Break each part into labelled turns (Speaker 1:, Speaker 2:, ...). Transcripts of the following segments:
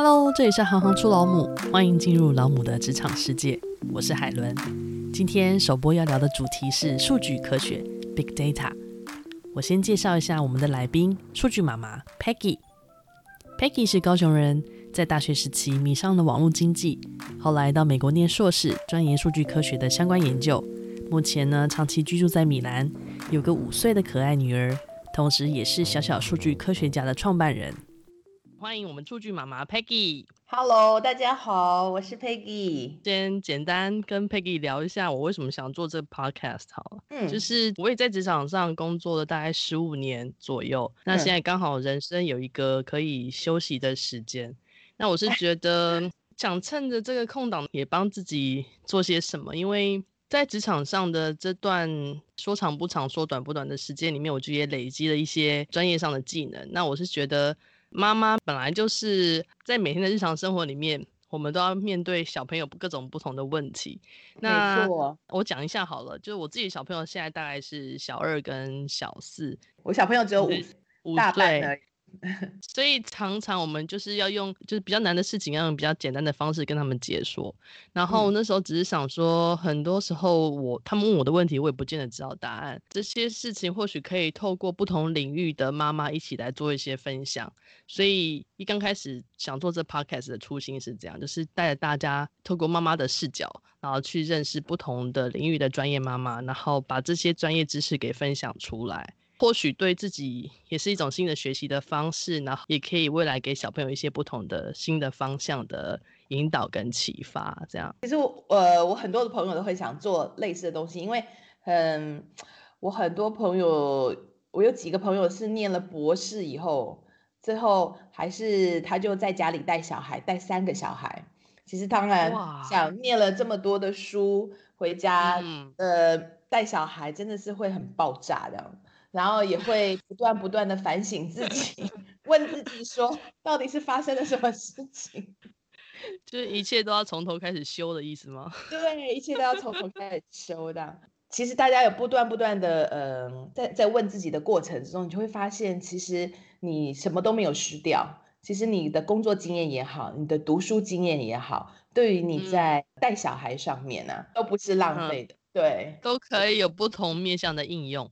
Speaker 1: Hello，这里是行行出老母，欢迎进入老母的职场世界。我是海伦，今天首播要聊的主题是数据科学 （Big Data）。我先介绍一下我们的来宾——数据妈妈 Peggy。Peggy 是高雄人，在大学时期迷上了网络经济，后来到美国念硕士，钻研数据科学的相关研究。目前呢，长期居住在米兰，有个五岁的可爱女儿，同时也是小小数据科学家的创办人。欢迎我们数据妈妈 Peggy。
Speaker 2: Hello，大家好，我是 Peggy。
Speaker 1: 先简单跟 Peggy 聊一下，我为什么想做这个 podcast 好了。嗯，就是我也在职场上工作了大概十五年左右，那现在刚好人生有一个可以休息的时间。嗯、那我是觉得 想趁着这个空档也帮自己做些什么，因为在职场上的这段说长不长、说短不短的时间里面，我就也累积了一些专业上的技能。那我是觉得。妈妈本来就是在每天的日常生活里面，我们都要面对小朋友各种不同的问题。那我讲一下好了，就是我自己小朋友现在大概是小二跟小四，
Speaker 2: 我小朋友只有五五岁。
Speaker 1: 所以常常我们就是要用，就是比较难的事情，要用比较简单的方式跟他们解说。然后那时候只是想说，很多时候我他们问我的问题，我也不见得知道答案。这些事情或许可以透过不同领域的妈妈一起来做一些分享。所以一刚开始想做这 podcast 的初心是这样，就是带着大家透过妈妈的视角，然后去认识不同的领域的专业妈妈，然后把这些专业知识给分享出来。或许对自己也是一种新的学习的方式，然后也可以未来给小朋友一些不同的新的方向的引导跟启发。这样，
Speaker 2: 其实我呃，我很多的朋友都会想做类似的东西，因为嗯，我很多朋友，我有几个朋友是念了博士以后，最后还是他就在家里带小孩，带三个小孩。其实当然想念了这么多的书回家，呃，带小孩真的是会很爆炸这样。然后也会不断不断的反省自己，问自己说，到底是发生了什么事情？
Speaker 1: 就是一切都要从头开始修的意思吗？
Speaker 2: 对，一切都要从头开始修的。其实大家有不断不断的，嗯、呃，在在问自己的过程之中，你就会发现，其实你什么都没有失掉。其实你的工作经验也好，你的读书经验也好，对于你在带小孩上面呢、啊，嗯、都不是浪费的。嗯、对，
Speaker 1: 都可以有不同面向的应用。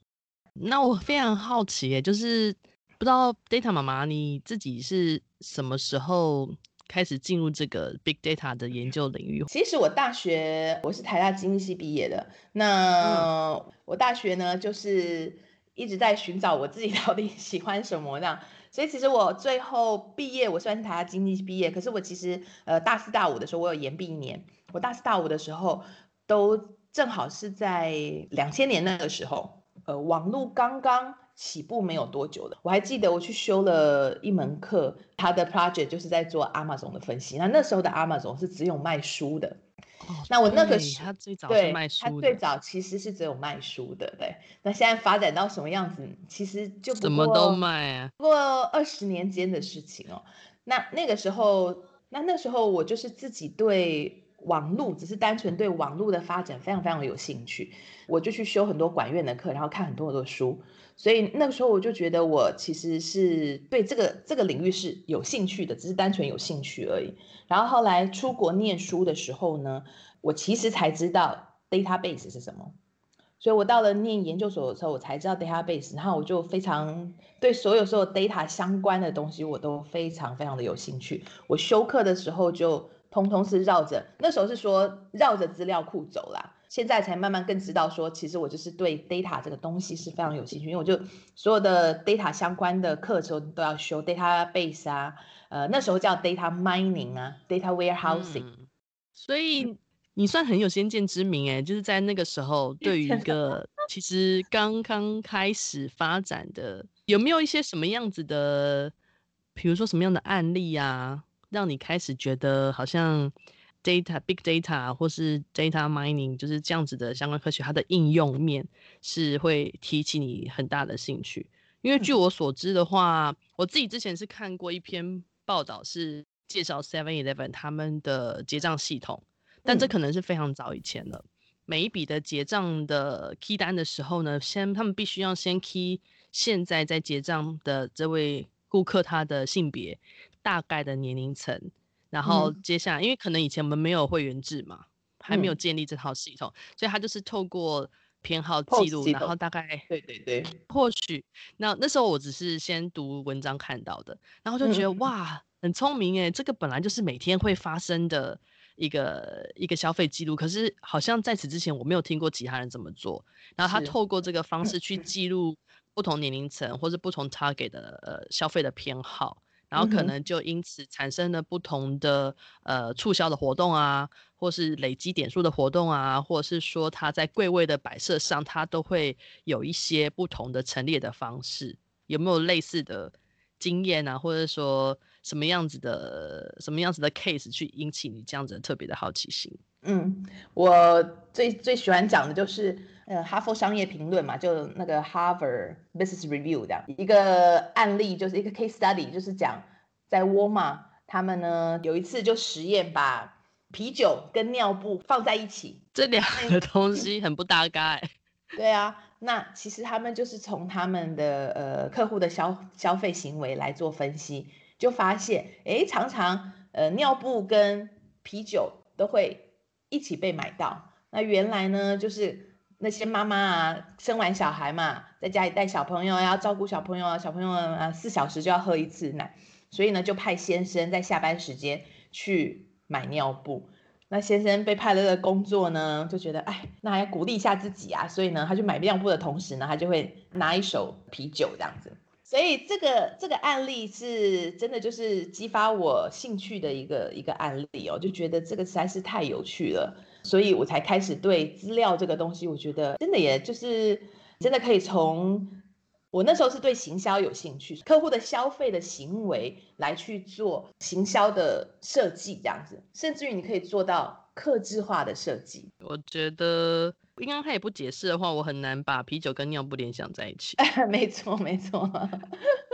Speaker 1: 那我非常好奇耶，就是不知道 Data 妈妈你自己是什么时候开始进入这个 Big Data 的研究领域？
Speaker 2: 其实我大学我是台大经济系毕业的，那、嗯、我大学呢就是一直在寻找我自己 到底喜欢什么这样，所以其实我最后毕业，我虽然是台大经济系毕业，可是我其实呃大四大五的时候我有延毕一年，我大四大五的时候都正好是在两千年那个时候。呃，网络刚刚起步没有多久的，我还记得我去修了一门课，他的 project 就是在做 Amazon 的分析。那那时候的 Amazon 是只有卖书的，哦、那我那个时
Speaker 1: 他最早是卖书的，
Speaker 2: 他最早其实是只有卖书的，对。那现在发展到什么样子，其实就不过
Speaker 1: 什么都卖啊，
Speaker 2: 不过二十年间的事情哦。那那个时候，那那时候我就是自己对。网络只是单纯对网络的发展非常非常有兴趣，我就去修很多管院的课，然后看很多很多书，所以那个时候我就觉得我其实是对这个这个领域是有兴趣的，只是单纯有兴趣而已。然后后来出国念书的时候呢，我其实才知道 database 是什么，所以我到了念研究所的时候，我才知道 database，然后我就非常对所有所有 data 相关的东西我都非常非常的有兴趣。我修课的时候就。通通是绕着，那时候是说绕着资料库走啦，现在才慢慢更知道说，其实我就是对 data 这个东西是非常有兴趣，因为我就所有的 data 相关的课程都要修 database 啊，呃，那时候叫 data mining 啊，data warehousing，嗯，
Speaker 1: 所以你算很有先见之明诶，就是在那个时候，对于一个其实刚刚开始发展的，有没有一些什么样子的，比如说什么样的案例啊？让你开始觉得好像 data big data 或是 data mining 就是这样子的相关科学，它的应用面是会提起你很大的兴趣。因为据我所知的话，嗯、我自己之前是看过一篇报道，是介绍 Seven Eleven 他们的结账系统，但这可能是非常早以前了。每一笔的结账的 key 单的时候呢，先他们必须要先 key 现在在结账的这位顾客他的性别。大概的年龄层，然后接下来，嗯、因为可能以前我们没有会员制嘛，还没有建立这套系统，嗯、所以他就是透过偏好记录，然后大概
Speaker 2: 对对对，
Speaker 1: 或许那那时候我只是先读文章看到的，然后就觉得、嗯、哇，很聪明哎，这个本来就是每天会发生的一个一个消费记录，可是好像在此之前我没有听过其他人这么做，然后他透过这个方。式去记录。不同年龄层或是不同 target 的呃消费的偏好，然后可能就因此产生了不同的呃促销的活动啊，或是累积点数的活动啊，或者是说它在柜位的摆设上，它都会有一些不同的陈列的方式，有没有类似的经验啊，或者说什么样子的什么样子的 case 去引起你这样子的特别的好奇心？
Speaker 2: 嗯，我最最喜欢讲的就是。呃，哈佛商业评论嘛，就那个 Harvard Business Review 的一个案例，就是一个 case study，就是讲在沃尔玛，他们呢有一次就实验把啤酒跟尿布放在一起，
Speaker 1: 这两个东西很不搭嘎哎。
Speaker 2: 对啊，那其实他们就是从他们的呃客户的消消费行为来做分析，就发现，哎，常常呃尿布跟啤酒都会一起被买到。那原来呢，就是。那些妈妈啊，生完小孩嘛，在家里带小朋友，要照顾小朋友啊，小朋友啊，四小时就要喝一次奶，所以呢，就派先生在下班时间去买尿布。那先生被派了的工作呢，就觉得，哎，那还要鼓励一下自己啊，所以呢，他去买尿布的同时呢，他就会拿一手啤酒这样子。所以这个这个案例是真的，就是激发我兴趣的一个一个案例哦，就觉得这个实在是太有趣了。所以我才开始对资料这个东西，我觉得真的也就是真的可以从我那时候是对行销有兴趣，客户的消费的行为来去做行销的设计这样子，甚至于你可以做到客制化的设计。
Speaker 1: 我觉得应该他也不解释的话，我很难把啤酒跟尿布联想在一起。
Speaker 2: 没错，没错。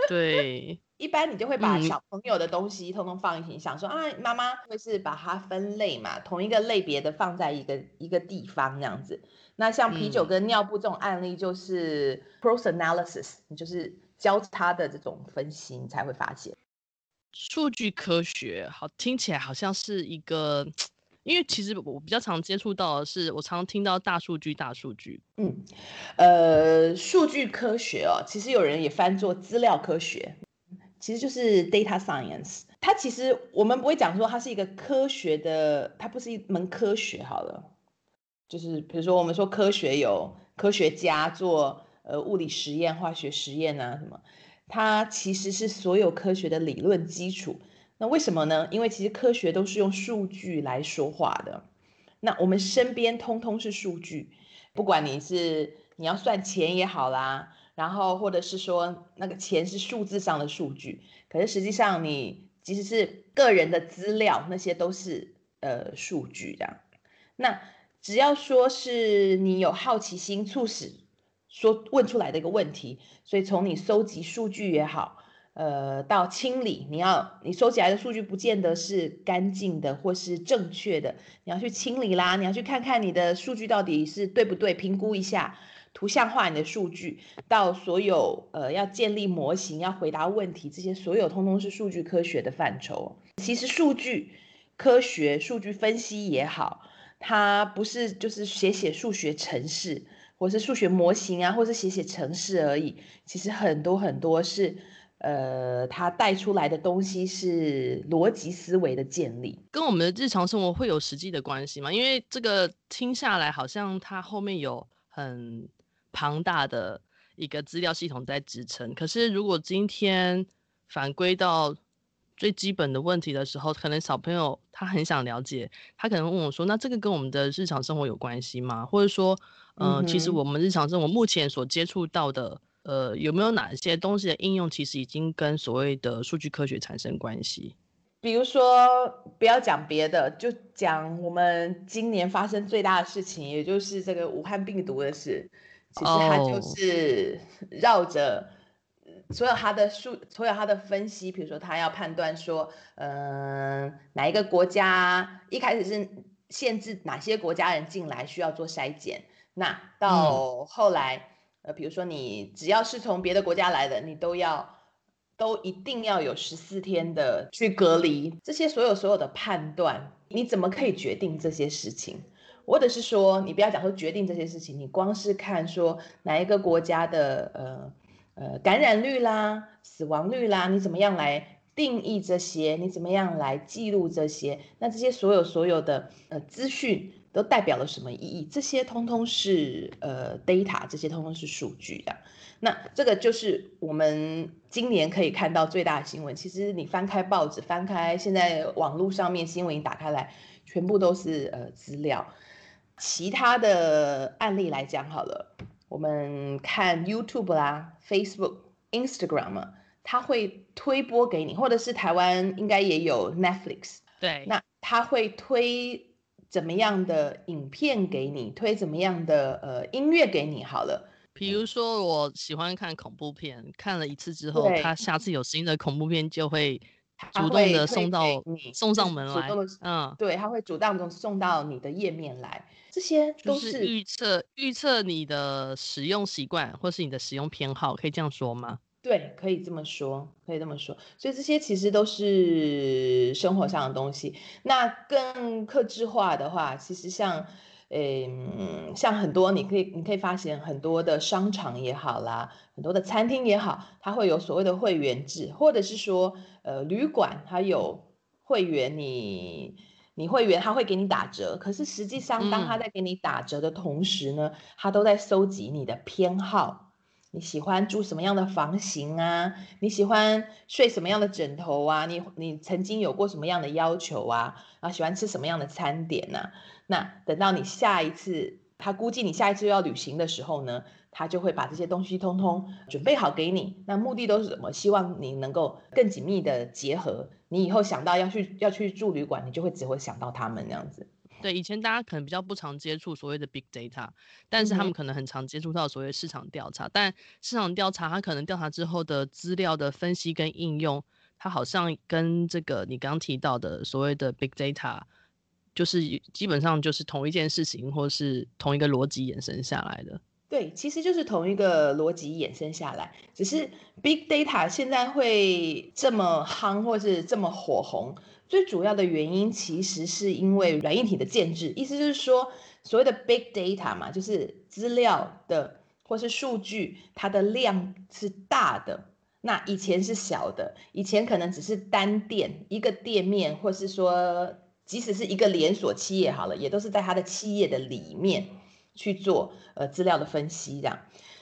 Speaker 1: 对。
Speaker 2: 一般你就会把小朋友的东西通通放一起，嗯、想说啊，妈妈会是把它分类嘛，同一个类别的放在一个一个地方这样子。那像啤酒跟尿布这种案例，就是 pros analysis，你就是交叉的这种分析，你才会发现
Speaker 1: 数据科学。好，听起来好像是一个，因为其实我比较常接触到的是，我常听到大数据，大数据。
Speaker 2: 嗯，呃，数据科学哦，其实有人也翻作资料科学。其实就是 data science，它其实我们不会讲说它是一个科学的，它不是一门科学好了。就是比如说我们说科学有科学家做呃物理实验、化学实验啊什么，它其实是所有科学的理论基础。那为什么呢？因为其实科学都是用数据来说话的。那我们身边通通是数据，不管你是你要算钱也好啦。然后，或者是说那个钱是数字上的数据，可是实际上你即使是个人的资料，那些都是呃数据这样。那只要说是你有好奇心促使说问出来的一个问题，所以从你收集数据也好，呃，到清理，你要你收集来的数据不见得是干净的或是正确的，你要去清理啦，你要去看看你的数据到底是对不对，评估一下。图像化你的数据，到所有呃要建立模型、要回答问题，这些所有通通是数据科学的范畴。其实数据科学、数据分析也好，它不是就是写写数学程式，或是数学模型啊，或是写写程式而已。其实很多很多是呃，它带出来的东西是逻辑思维的建立，
Speaker 1: 跟我们的日常生活会有实际的关系吗？因为这个听下来好像它后面有很。庞大的一个资料系统在支撑，可是如果今天反归到最基本的问题的时候，可能小朋友他很想了解，他可能问我说：“那这个跟我们的日常生活有关系吗？”或者说，嗯、呃，其实我们日常生活目前所接触到的，呃，有没有哪些东西的应用，其实已经跟所谓的数据科学产生关系？
Speaker 2: 比如说，不要讲别的，就讲我们今年发生最大的事情，也就是这个武汉病毒的事。其实它就是绕着所有它的数，所有它的分析，比如说它要判断说，嗯、呃，哪一个国家一开始是限制哪些国家人进来需要做筛检，那到后来，呃，比如说你只要是从别的国家来的，你都要都一定要有十四天的去隔离，这些所有所有的判断，你怎么可以决定这些事情？或者是说，你不要讲说决定这些事情，你光是看说哪一个国家的呃呃感染率啦、死亡率啦，你怎么样来定义这些？你怎么样来记录这些？那这些所有所有的呃资讯都代表了什么意义？这些通通是呃 data，这些通通是数据的。那这个就是我们今年可以看到最大的新闻。其实你翻开报纸，翻开现在网络上面新闻一打开来，全部都是呃资料。其他的案例来讲好了，我们看 YouTube 啦、Facebook、Instagram 啊，它会推播给你，或者是台湾应该也有 Netflix。
Speaker 1: 对，
Speaker 2: 那它会推怎么样的影片给你，推怎么样的呃音乐给你好了。
Speaker 1: 比如说，我喜欢看恐怖片，看了一次之后，他下次有新的恐怖片就会主动的送到你送上门来。嗯，
Speaker 2: 对，他会主动的送到你的页面来。这些都是
Speaker 1: 预测预测你的使用习惯，或是你的使用偏好，可以这样说吗？
Speaker 2: 对，可以这么说，可以这么说。所以这些其实都是生活上的东西。那更克制化的话，其实像。嗯，像很多你可以你可以发现很多的商场也好啦，很多的餐厅也好，它会有所谓的会员制，或者是说，呃，旅馆它有会员你，你你会员他会给你打折，可是实际上当他在给你打折的同时呢，他都在收集你的偏好。你喜欢住什么样的房型啊？你喜欢睡什么样的枕头啊？你你曾经有过什么样的要求啊？啊，喜欢吃什么样的餐点呢、啊？那等到你下一次，他估计你下一次要旅行的时候呢，他就会把这些东西通通准备好给你。那目的都是什么？希望你能够更紧密的结合。你以后想到要去要去住旅馆，你就会只会想到他们那样子。
Speaker 1: 对，以前大家可能比较不常接触所谓的 big data，但是他们可能很常接触到所谓市场调查。嗯、但市场调查，它可能调查之后的资料的分析跟应用，它好像跟这个你刚刚提到的所谓的 big data，就是基本上就是同一件事情，或是同一个逻辑衍生下来的。
Speaker 2: 对，其实就是同一个逻辑衍生下来，只是 big data 现在会这么夯，或是这么火红。最主要的原因其实是因为软硬体的建制，意思就是说，所谓的 big data 嘛，就是资料的或是数据，它的量是大的。那以前是小的，以前可能只是单店一个店面，或是说，即使是一个连锁企业好了，也都是在它的企业的里面去做呃资料的分析这样。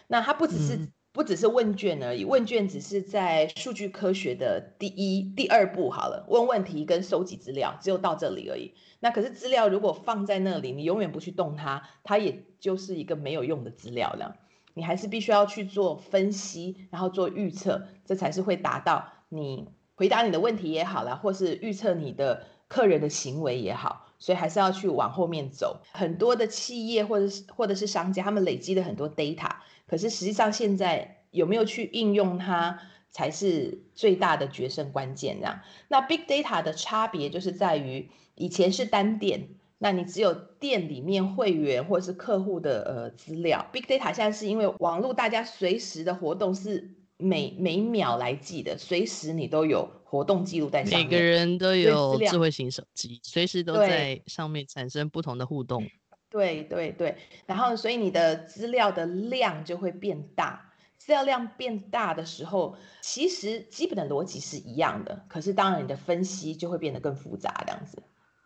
Speaker 2: 那它不只是。不只是问卷而已，问卷只是在数据科学的第一、第二步好了，问问题跟收集资料，只有到这里而已。那可是资料如果放在那里，你永远不去动它，它也就是一个没有用的资料了。你还是必须要去做分析，然后做预测，这才是会达到你回答你的问题也好啦，或是预测你的客人的行为也好。所以还是要去往后面走。很多的企业或者是或者是商家，他们累积了很多 data。可是实际上，现在有没有去应用它，才是最大的决胜关键。这样，那 big data 的差别就是在于，以前是单店，那你只有店里面会员或是客户的呃资料。big data 现在是因为网络，大家随时的活动是每每秒来记的，随时你都有活动记录在上面。
Speaker 1: 每个人都有智慧型手机，随时都在上面产生不同的互动。
Speaker 2: 对对对，然后所以你的资料的量就会变大，资料量变大的时候，其实基本的逻辑是一样的，可是当然你的分析就会变得更复杂，这样子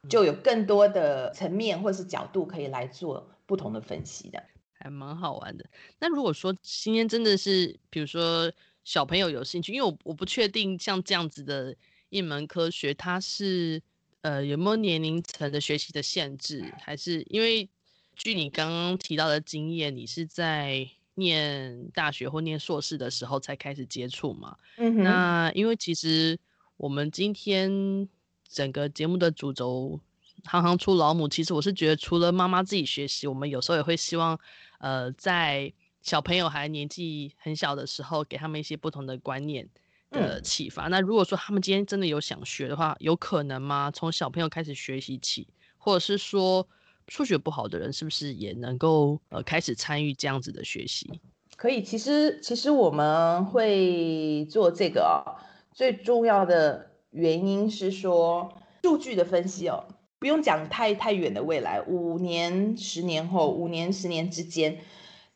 Speaker 2: 就有更多的层面或是角度可以来做不同的分析的，
Speaker 1: 还蛮好玩的。那如果说今天真的是，比如说小朋友有兴趣，因为我我不确定像这样子的一门科学，它是呃有没有年龄层的学习的限制，还是因为。据你刚刚提到的经验，你是在念大学或念硕士的时候才开始接触嘛？嗯哼。那因为其实我们今天整个节目的主轴“行行出老母”，其实我是觉得，除了妈妈自己学习，我们有时候也会希望，呃，在小朋友还年纪很小的时候，给他们一些不同的观念的启发。嗯。那如果说他们今天真的有想学的话，有可能吗？从小朋友开始学习起，或者是说？数学不好的人是不是也能够呃开始参与这样子的学习？
Speaker 2: 可以。其实其实我们会做这个哦，最重要的原因是说数据的分析哦，不用讲太太远的未来，五年、十年后，五年、十年之间，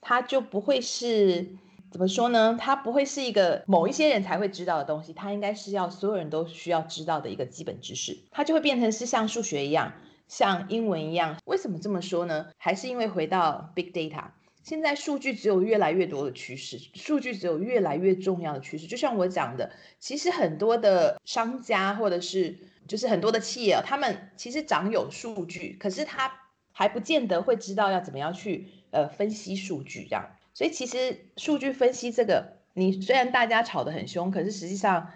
Speaker 2: 它就不会是。怎么说呢？它不会是一个某一些人才会知道的东西，它应该是要所有人都需要知道的一个基本知识。它就会变成是像数学一样，像英文一样。为什么这么说呢？还是因为回到 big data，现在数据只有越来越多的趋势，数据只有越来越重要的趋势。就像我讲的，其实很多的商家或者是就是很多的企业，他们其实掌有数据，可是他还不见得会知道要怎么样去呃分析数据这样。所以其实数据分析这个，你虽然大家吵得很凶，可是实际上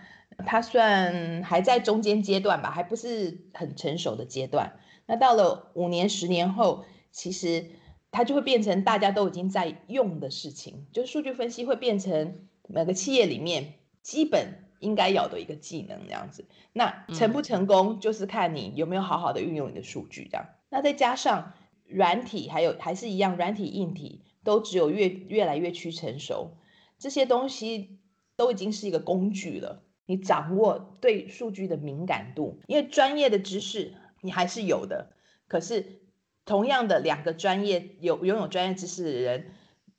Speaker 2: 它算还在中间阶段吧，还不是很成熟的阶段。那到了五年、十年后，其实它就会变成大家都已经在用的事情，就是数据分析会变成每个企业里面基本应该有的一个技能这样子。那成不成功，就是看你有没有好好的运用你的数据这样。那再加上软体，还有还是一样软体、硬体。都只有越越来越趋成熟，这些东西都已经是一个工具了。你掌握对数据的敏感度，因为专业的知识你还是有的，可是同样的两个专业有拥有专业知识的人，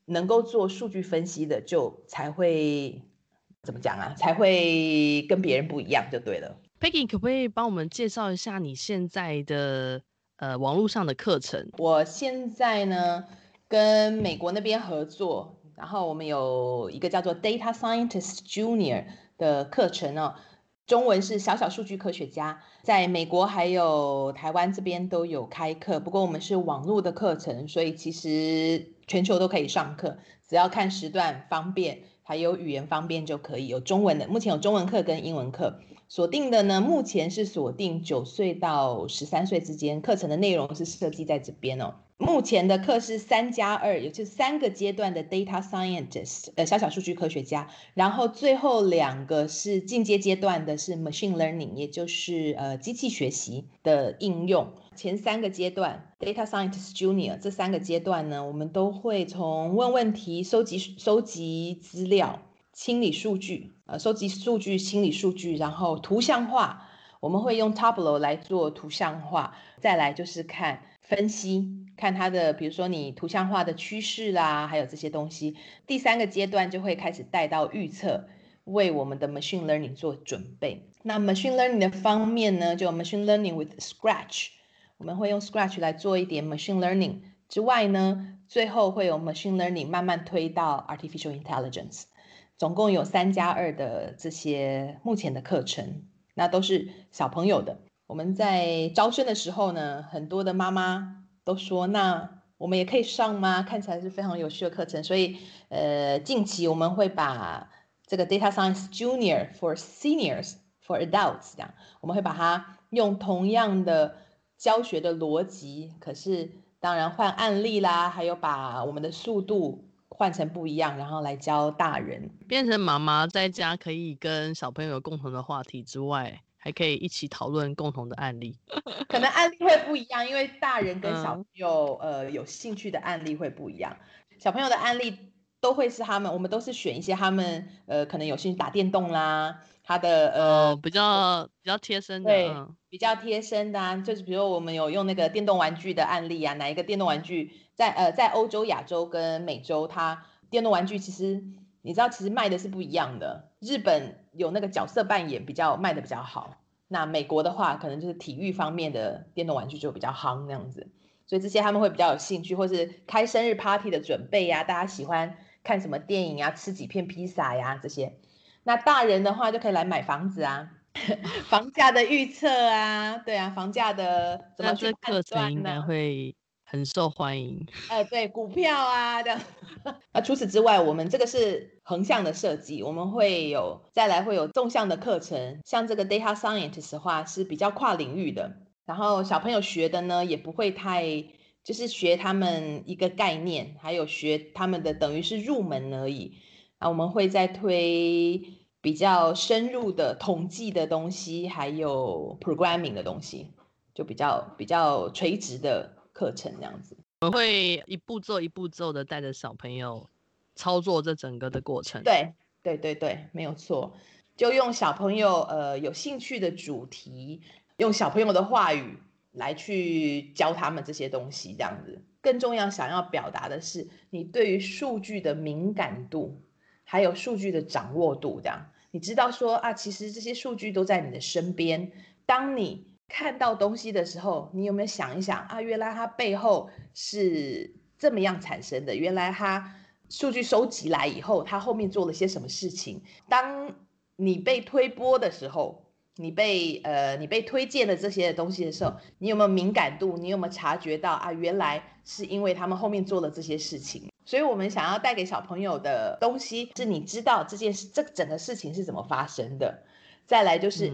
Speaker 2: 能够做数据分析的，就才会怎么讲啊？才会跟别人不一样，就对了。
Speaker 1: Peggy，可不可以帮我们介绍一下你现在的呃网络上的课程？
Speaker 2: 我现在呢，跟美国那边合作，然后我们有一个叫做 Data Scientist Junior 的课程哦，中文是小小数据科学家，在美国还有台湾这边都有开课，不过我们是网络的课程，所以其实全球都可以上课，只要看时段方便，还有语言方便就可以有中文的，目前有中文课跟英文课。锁定的呢，目前是锁定九岁到十三岁之间，课程的内容是设计在这边哦。目前的课是三加二，也就是三个阶段的 data scientist，呃，小小数据科学家。然后最后两个是进阶阶段的，是 machine learning，也就是呃机器学习的应用。前三个阶段 data scientist junior 这三个阶段呢，我们都会从问问题、收集收集资料、清理数据，呃，收集数据、清理数据，然后图像化。我们会用 Tableau 来做图像化，再来就是看分析，看它的，比如说你图像化的趋势啦，还有这些东西。第三个阶段就会开始带到预测，为我们的 machine learning 做准备。那 machine learning 的方面呢，就 machine learning with Scratch，我们会用 Scratch 来做一点 machine learning 之外呢，最后会有 machine learning 慢慢推到 artificial intelligence，总共有三加二的这些目前的课程。那都是小朋友的。我们在招生的时候呢，很多的妈妈都说：“那我们也可以上吗？”看起来是非常有趣的课程。所以，呃，近期我们会把这个 Data Science Junior for Seniors for Adults 这样，我们会把它用同样的教学的逻辑，可是当然换案例啦，还有把我们的速度。换成不一样，然后来教大人，
Speaker 1: 变成妈妈在家可以跟小朋友有共同的话题之外，还可以一起讨论共同的案例。
Speaker 2: 可能案例会不一样，因为大人跟小朋友、嗯、呃有兴趣的案例会不一样。小朋友的案例都会是他们，我们都是选一些他们呃可能有兴趣打电动啦，他的呃、哦、
Speaker 1: 比较比较贴身的，
Speaker 2: 对，嗯、比较贴身的、啊，就是比如我们有用那个电动玩具的案例啊，哪一个电动玩具？在呃，在欧洲、亚洲跟美洲，它电动玩具其实你知道，其实卖的是不一样的。日本有那个角色扮演比较卖的比较好，那美国的话，可能就是体育方面的电动玩具就比较夯那样子。所以这些他们会比较有兴趣，或是开生日 party 的准备呀，大家喜欢看什么电影啊，吃几片披萨呀这些。那大人的话就可以来买房子啊，房价的预测啊，对啊，房价的怎么去判断呢？
Speaker 1: 会。很受欢迎，
Speaker 2: 呃，对，股票啊这样。那除此之外，我们这个是横向的设计，我们会有再来会有纵向的课程，像这个 data scientist 的话是比较跨领域的，然后小朋友学的呢也不会太，就是学他们一个概念，还有学他们的等于是入门而已。啊，我们会再推比较深入的统计的东西，还有 programming 的东西，就比较比较垂直的。课程这样子，
Speaker 1: 我会一步骤一步骤的带着小朋友操作这整个的过程。
Speaker 2: 对对对对，没有错。就用小朋友呃有兴趣的主题，用小朋友的话语来去教他们这些东西，这样子。更重要，想要表达的是你对于数据的敏感度，还有数据的掌握度，这样。你知道说啊，其实这些数据都在你的身边。当你看到东西的时候，你有没有想一想啊？原来它背后是这么样产生的。原来它数据收集来以后，它后面做了些什么事情？当你被推播的时候，你被呃你被推荐的这些东西的时候，你有没有敏感度？你有没有察觉到啊？原来是因为他们后面做了这些事情。所以我们想要带给小朋友的东西，是你知道这件事，这整个事情是怎么发生的。再来就是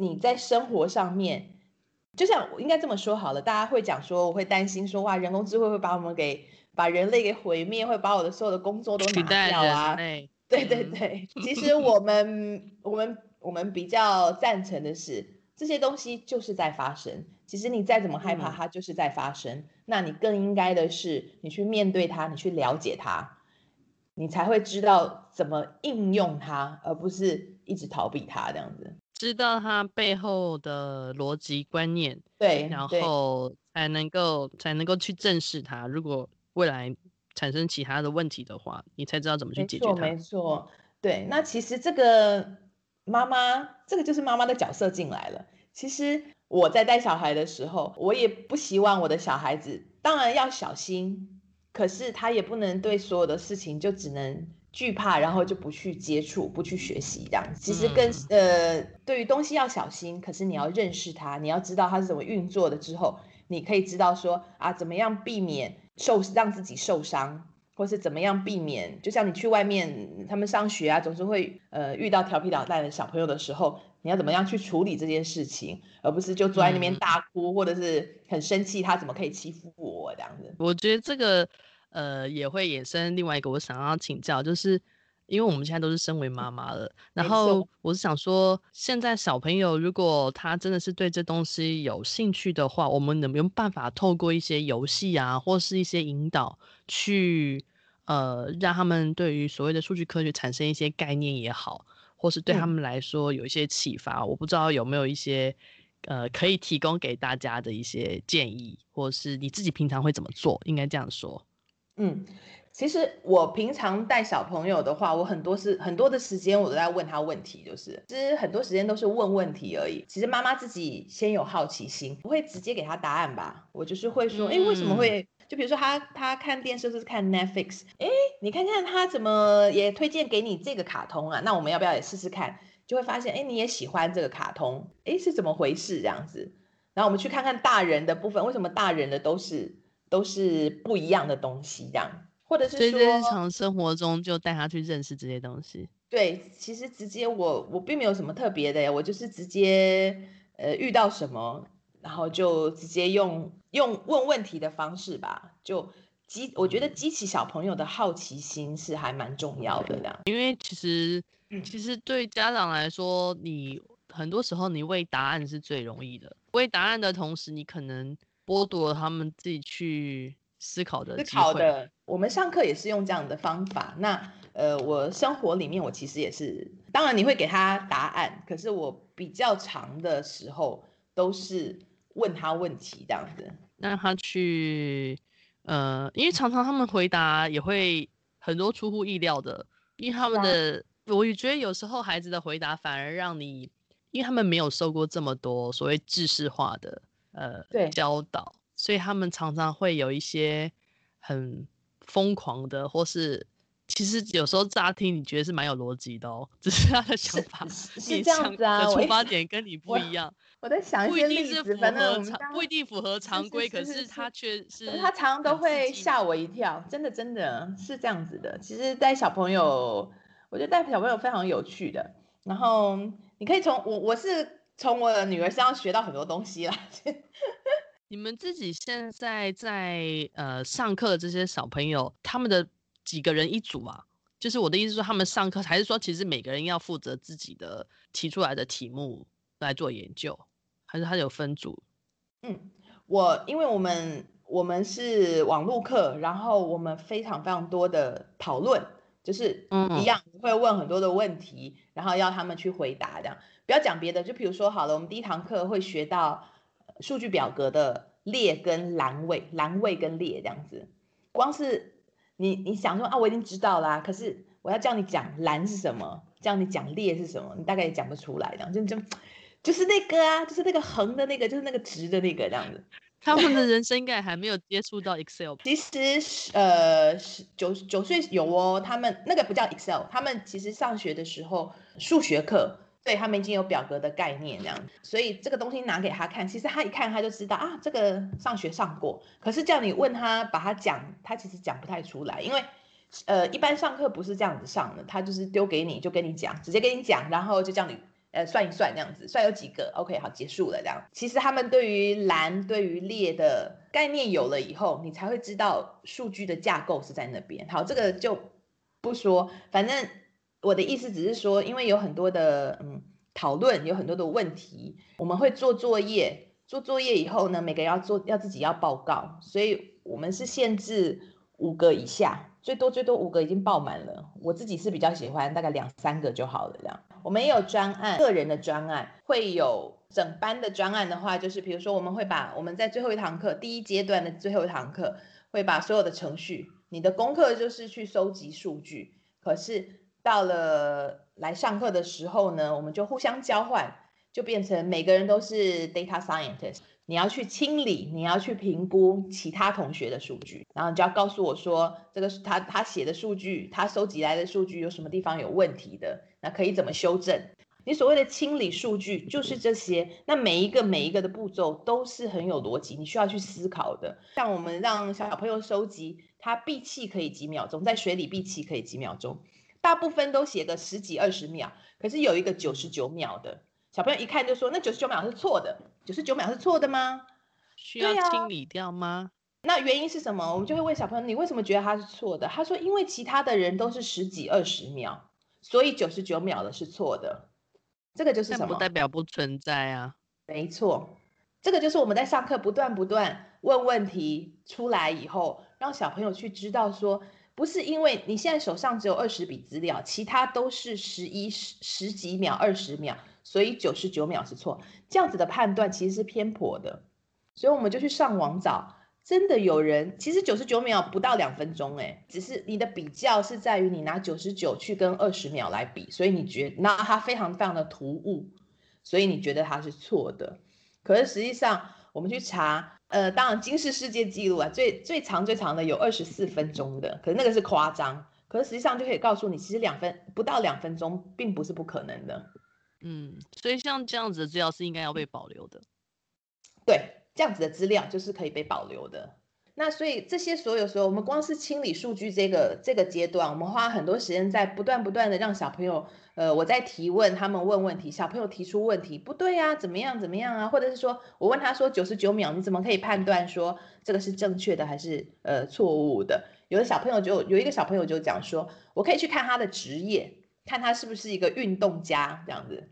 Speaker 2: 你在生活上面，嗯、就像我应该这么说好了，大家会讲说，我会担心说，哇，人工智慧会把我们给把人类给毁灭，会把我的所有的工作都拿掉啊。对对对，其实我们我们我们比较赞成的是，这些东西就是在发生。其实你再怎么害怕，它就是在发生。嗯、那你更应该的是，你去面对它，你去了解它，你才会知道怎么应用它，而不是一直逃避它这样子。
Speaker 1: 知道它背后的逻辑观念，
Speaker 2: 对，
Speaker 1: 然后才能够才能够去正视它。如果未来产生其他的问题的话，你才知道怎么去解决它。
Speaker 2: 没错，没错，对。那其实这个妈妈，这个就是妈妈的角色进来了。其实我在带小孩的时候，我也不希望我的小孩子，当然要小心，可是他也不能对所有的事情就只能惧怕，然后就不去接触、不去学习这样。其实跟、嗯、呃，对于东西要小心，可是你要认识它，你要知道它是怎么运作的之后，你可以知道说啊，怎么样避免。受让自己受伤，或是怎么样避免？就像你去外面，他们上学啊，总是会呃遇到调皮捣蛋的小朋友的时候，你要怎么样去处理这件事情，而不是就坐在那边大哭，嗯、或者是很生气，他怎么可以欺负我这样子？
Speaker 1: 我觉得这个呃也会衍生另外一个我想要请教，就是。因为我们现在都是身为妈妈了，然后我是想说，现在小朋友如果他真的是对这东西有兴趣的话，我们能不能办法透过一些游戏啊，或是一些引导，去呃让他们对于所谓的数据科学产生一些概念也好，或是对他们来说有一些启发？我不知道有没有一些呃可以提供给大家的一些建议，或是你自己平常会怎么做？应该这样说，
Speaker 2: 嗯。其实我平常带小朋友的话，我很多是很多的时间我都在问他问题，就是其实很多时间都是问问题而已。其实妈妈自己先有好奇心，不会直接给他答案吧？我就是会说，哎、嗯，为什么会？就比如说他他看电视是看 Netflix，哎，你看看他怎么也推荐给你这个卡通啊？那我们要不要也试试看？就会发现，哎，你也喜欢这个卡通，哎，是怎么回事这样子？然后我们去看看大人的部分，为什么大人的都是都是不一样的东西这样？或者是说，
Speaker 1: 日常生活中就带他去认识这些东西。
Speaker 2: 对，其实直接我我并没有什么特别的，我就是直接呃遇到什么，然后就直接用用问问题的方式吧，就激我觉得激起小朋友的好奇心是还蛮重要的这样。
Speaker 1: 因为其实其实对家长来说，你很多时候你喂答案是最容易的，喂答案的同时，你可能剥夺了他们自己去。思考的
Speaker 2: 思考的，我们上课也是用这样的方法。那呃，我生活里面我其实也是，当然你会给他答案，可是我比较长的时候都是问他问题这样子，
Speaker 1: 让他去呃，因为常常他们回答也会很多出乎意料的，因为他们的，我也觉得有时候孩子的回答反而让你，因为他们没有受过这么多所谓知识化的呃对教导。所以他们常常会有一些很疯狂的，或是其实有时候乍听你觉得是蛮有逻辑的哦，只是他的想法
Speaker 2: 是，是这样子啊，
Speaker 1: 出发点跟你不一样。
Speaker 2: 我，在想一些例子，不一定是符合常，
Speaker 1: 不一定符合常规，可是他却是
Speaker 2: 他常常都会吓我一跳，真的真的是这样子的。其实带小朋友，我觉得带小朋友非常有趣的。然后你可以从我，我是从我的女儿身上学到很多东西啦。
Speaker 1: 你们自己现在在呃上课的这些小朋友，他们的几个人一组啊？就是我的意思说，他们上课还是说，其实每个人要负责自己的提出来的题目来做研究，还是他有分组？
Speaker 2: 嗯，我因为我们我们是网络课，然后我们非常非常多的讨论，就是一样会问很多的问题，然后要他们去回答。这样不要讲别的，就比如说好了，我们第一堂课会学到数据表格的列跟栏位，栏位跟列这样子。光是你你想说啊，我已经知道啦，可是我要叫你讲栏是什么，叫你讲列是什么，你大概也讲不出来这样，就就就是那个啊，就是那个横的那个，就是那个直的那个这样子。
Speaker 1: 他们的人生应该还没有接触到 Excel。
Speaker 2: 其实，呃，九九岁有哦，他们那个不叫 Excel，他们其实上学的时候数学课，对他们已经有表格的概念这样，所以这个东西拿给他看，其实他一看他就知道啊，这个上学上过。可是叫你问他把他讲，他其实讲不太出来，因为呃，一般上课不是这样子上的，他就是丢给你就跟你讲，直接跟你讲，然后就叫你。呃，算一算这样子，算有几个，OK，好，结束了这样。其实他们对于栏、对于列的概念有了以后，你才会知道数据的架构是在那边。好，这个就不说，反正我的意思只是说，因为有很多的嗯讨论，有很多的问题，我们会做作业，做作业以后呢，每个人要做要自己要报告，所以我们是限制五个以下。最多最多五个已经爆满了，我自己是比较喜欢大概两三个就好了这样。我们也有专案，个人的专案，会有整班的专案的话，就是比如说我们会把我们在最后一堂课，第一阶段的最后一堂课，会把所有的程序，你的功课就是去收集数据，可是到了来上课的时候呢，我们就互相交换，就变成每个人都是 data scientist。你要去清理，你要去评估其他同学的数据，然后你就要告诉我说，这个是他他写的数据，他收集来的数据有什么地方有问题的，那可以怎么修正？你所谓的清理数据就是这些，那每一个每一个的步骤都是很有逻辑，你需要去思考的。像我们让小朋友收集，他闭气可以几秒钟，在水里闭气可以几秒钟，大部分都写个十几二十秒，可是有一个九十九秒的。小朋友一看就说：“那九十九秒是错的，九十九秒是错的吗？
Speaker 1: 需要清理掉吗？”
Speaker 2: 那原因是什么？我们就会问小朋友：“你为什么觉得他是错的？”他说：“因为其他的人都是十几二十秒，所以九十九秒的是错的。”这个就是什么？
Speaker 1: 不代表不存在啊。
Speaker 2: 没错，这个就是我们在上课不断不断问问题出来以后，让小朋友去知道说，不是因为你现在手上只有二十笔资料，其他都是十一十十几秒、二十秒。所以九十九秒是错，这样子的判断其实是偏颇的，所以我们就去上网找，真的有人其实九十九秒不到两分钟，诶，只是你的比较是在于你拿九十九去跟二十秒来比，所以你觉得那它非常非常的突兀，所以你觉得它是错的。可是实际上我们去查，呃，当然金氏世界纪录啊，最最长最长的有二十四分钟的，可是那个是夸张，可是实际上就可以告诉你，其实两分不到两分钟并不是不可能的。
Speaker 1: 嗯，所以像这样子的资料是应该要被保留的。
Speaker 2: 对，这样子的资料就是可以被保留的。那所以这些所有时候，我们光是清理数据这个这个阶段，我们花很多时间在不断不断的让小朋友，呃，我在提问，他们问问题，小朋友提出问题，不对啊，怎么样怎么样啊？或者是说我问他说九十九秒，你怎么可以判断说这个是正确的还是呃错误的？有的小朋友就有一个小朋友就讲说，我可以去看他的职业。看他是不是一个运动家这样子，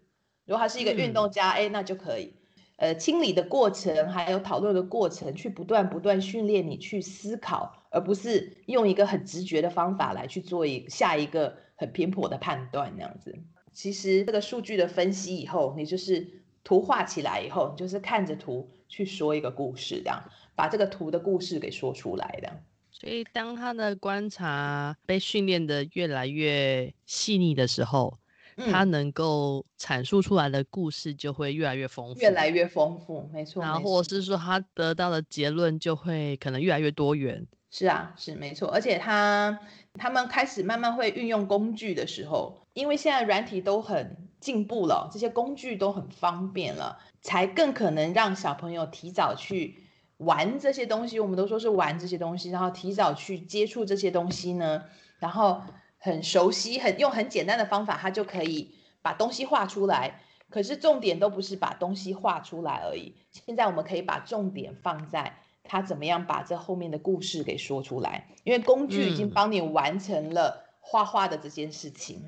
Speaker 2: 如果他是一个运动家，哎、嗯，那就可以。呃，清理的过程还有讨论的过程，去不断不断训练你去思考，而不是用一个很直觉的方法来去做一下一个很偏颇的判断这样子。其实这个数据的分析以后，你就是图画起来以后，你就是看着图去说一个故事，这样把这个图的故事给说出来的。
Speaker 1: 所以，当他的观察被训练得越来越细腻的时候，嗯，他能够阐述出来的故事就会越来越丰富，
Speaker 2: 越来越丰富，没错。
Speaker 1: 然后，或者是说，他得到的结论就会可能越来越多元。
Speaker 2: 是啊，是没错。而且他他们开始慢慢会运用工具的时候，因为现在软体都很进步了，这些工具都很方便了，才更可能让小朋友提早去。玩这些东西，我们都说是玩这些东西，然后提早去接触这些东西呢，然后很熟悉，很用很简单的方法，他就可以把东西画出来。可是重点都不是把东西画出来而已，现在我们可以把重点放在他怎么样把这后面的故事给说出来，因为工具已经帮你完成了画画的这件事情，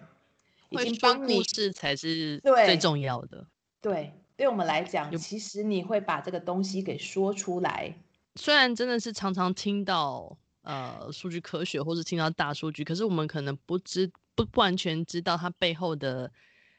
Speaker 1: 嗯、已经帮你，故事才是最重要的，
Speaker 2: 对。对对我们来讲，其实你会把这个东西给说出来，
Speaker 1: 虽然真的是常常听到呃数据科学或是听到大数据，可是我们可能不知不不完全知道它背后的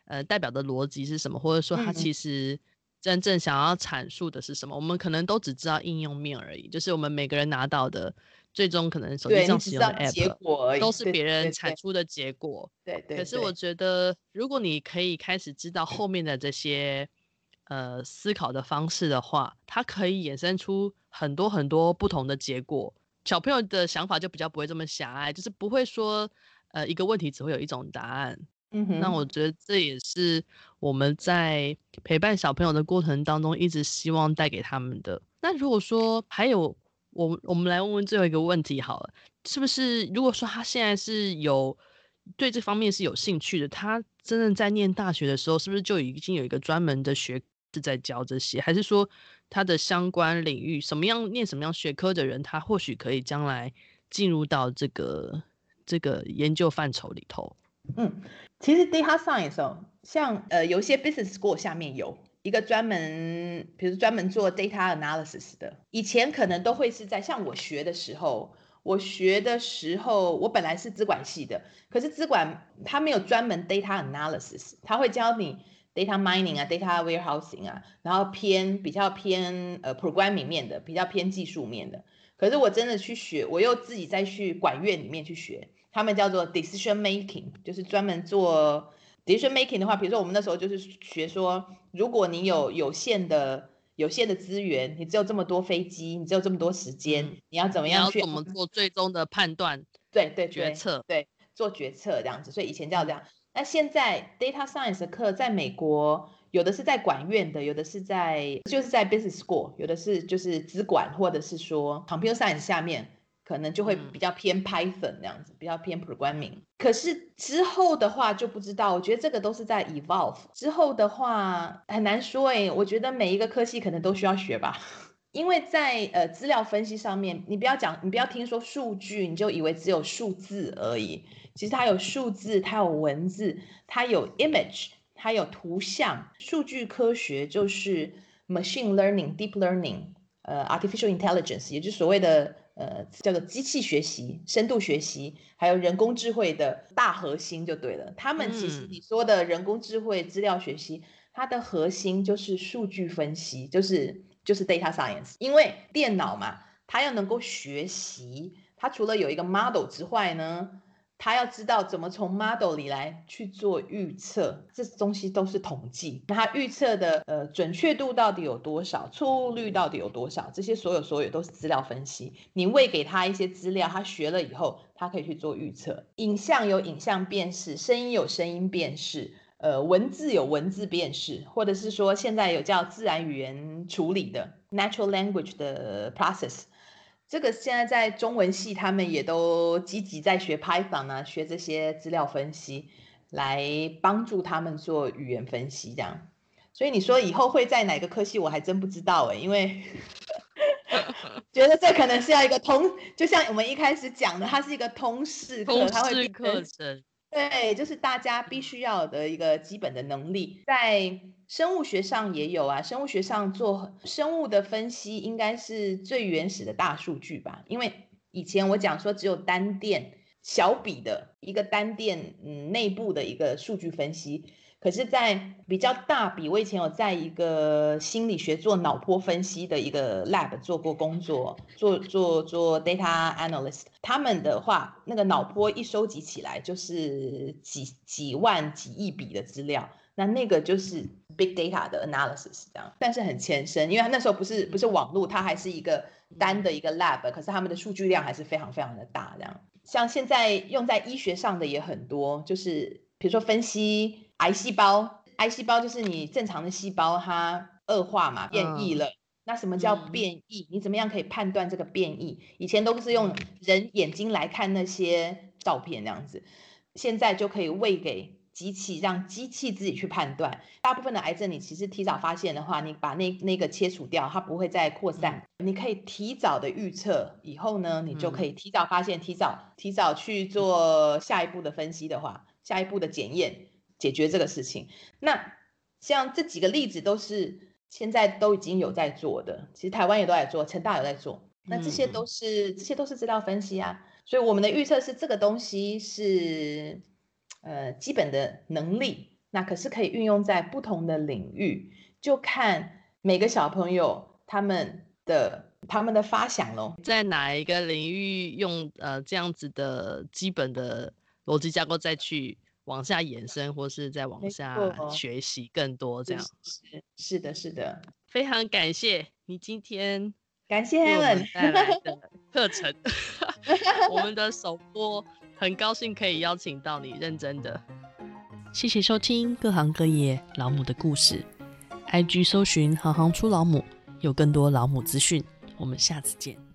Speaker 1: 呃代表的逻辑是什么，或者说它其实真正想要阐述的是什么。嗯、我们可能都只知道应用面而已，就是我们每个人拿到的最终可能手机上使用的 app 都是别人产出的结果。
Speaker 2: 对对，对，对，对。
Speaker 1: 可是我觉得，如果你可以开始知道后面的这些。呃，思考的方式的话，它可以衍生出很多很多不同的结果。小朋友的想法就比较不会这么狭隘，就是不会说，呃，一个问题只会有一种答案。嗯哼。那我觉得这也是我们在陪伴小朋友的过程当中，一直希望带给他们的。那如果说还有，我我们来问问最后一个问题好了，是不是如果说他现在是有对这方面是有兴趣的，他真正在念大学的时候，是不是就已经有一个专门的学？是在教这些，还是说他的相关领域，什么样念什么样学科的人，他或许可以将来进入到这个这个研究范畴里头？
Speaker 2: 嗯，其实 data science 哦，像呃有些 business school 下面有一个专门，比如专门做 data analysis 的，以前可能都会是在像我学的时候，我学的时候，我本来是资管系的，可是资管他没有专门 data analysis，他会教你。Data mining 啊，data warehousing 啊，然后偏比较偏呃 programming 面的，比较偏技术面的。可是我真的去学，我又自己再去管院里面去学，他们叫做 decision making，就是专门做 decision making 的话，比如说我们那时候就是学说，如果你有有限的有限的资源，你只有这么多飞机，你只有这么多时间，嗯、你要怎么样去
Speaker 1: 怎么做最终的判断？
Speaker 2: 对对，
Speaker 1: 决策
Speaker 2: 对，做决策这样子。所以以前叫这样。那现在 data science 的课在美国，有的是在管院的，有的是在就是在 business school，有的是就是资管，或者是说 computer science 下面可能就会比较偏 Python 那样子，比较偏 programming。可是之后的话就不知道，我觉得这个都是在 evolve。之后的话很难说哎、欸，我觉得每一个科系可能都需要学吧，因为在呃资料分析上面，你不要讲，你不要听说数据，你就以为只有数字而已。其实它有数字，它有文字，它有 image，它有图像。数据科学就是 machine learning、deep learning，呃，artificial intelligence，也就是所谓的呃叫做机器学习、深度学习，还有人工智慧的大核心就对了。他们其实你说的人工智慧、资料学习，它的核心就是数据分析，就是就是 data science。因为电脑嘛，它要能够学习，它除了有一个 model 之外呢。他要知道怎么从 model 里来去做预测，这东西都是统计。那他预测的呃准确度到底有多少，错误率到底有多少？这些所有所有都是资料分析。你喂给他一些资料，他学了以后，他可以去做预测。影像有影像辨识，声音有声音辨识，呃，文字有文字辨识，或者是说现在有叫自然语言处理的 natural language 的 process。这个现在在中文系，他们也都积极在学 Python 啊，学这些资料分析，来帮助他们做语言分析这样。所以你说以后会在哪个科系，我还真不知道哎，因为 觉得这可能是要一个通，就像我们一开始讲的，它是一个通识课，它会
Speaker 1: 课程。
Speaker 2: 对，就是大家必须要的一个基本的能力，在生物学上也有啊。生物学上做生物的分析，应该是最原始的大数据吧？因为以前我讲说只有单店小笔的一个单店，嗯，内部的一个数据分析。可是，在比较大笔，我以前有在一个心理学做脑波分析的一个 lab 做过工作，做做做 data analyst。他们的话，那个脑波一收集起来就是几几万几亿笔的资料，那那个就是 big data 的 analysis 这样。但是很前身，因为他那时候不是不是网络，它还是一个单的一个 lab，可是他们的数据量还是非常非常的大这样。像现在用在医学上的也很多，就是比如说分析。癌细胞，癌细胞就是你正常的细胞，它恶化嘛，变异了。嗯、那什么叫变异？你怎么样可以判断这个变异？以前都是用人眼睛来看那些照片，这样子，现在就可以喂给机器，让机器自己去判断。大部分的癌症，你其实提早发现的话，你把那那个切除掉，它不会再扩散。嗯、你可以提早的预测，以后呢，你就可以提早发现，提早提早去做下一步的分析的话，下一步的检验。解决这个事情，那像这几个例子都是现在都已经有在做的，其实台湾也都在做，成大有在做。那这些都是、嗯、这些都是资料分析啊，所以我们的预测是这个东西是呃基本的能力，那可是可以运用在不同的领域，就看每个小朋友他们的。他们的发想喽，
Speaker 1: 在哪一个领域用呃这样子的基本的逻辑架构再去往下延伸，或是再往下学习更多这样。
Speaker 2: 是是的，是的，
Speaker 1: 非常感谢你今天
Speaker 2: 感谢 Helen
Speaker 1: 带来的 课程，我们的首播很高兴可以邀请到你，认真的。谢谢收听各行各业老母的故事，IG 搜寻行行出老母，有更多老母资讯。我们下次见。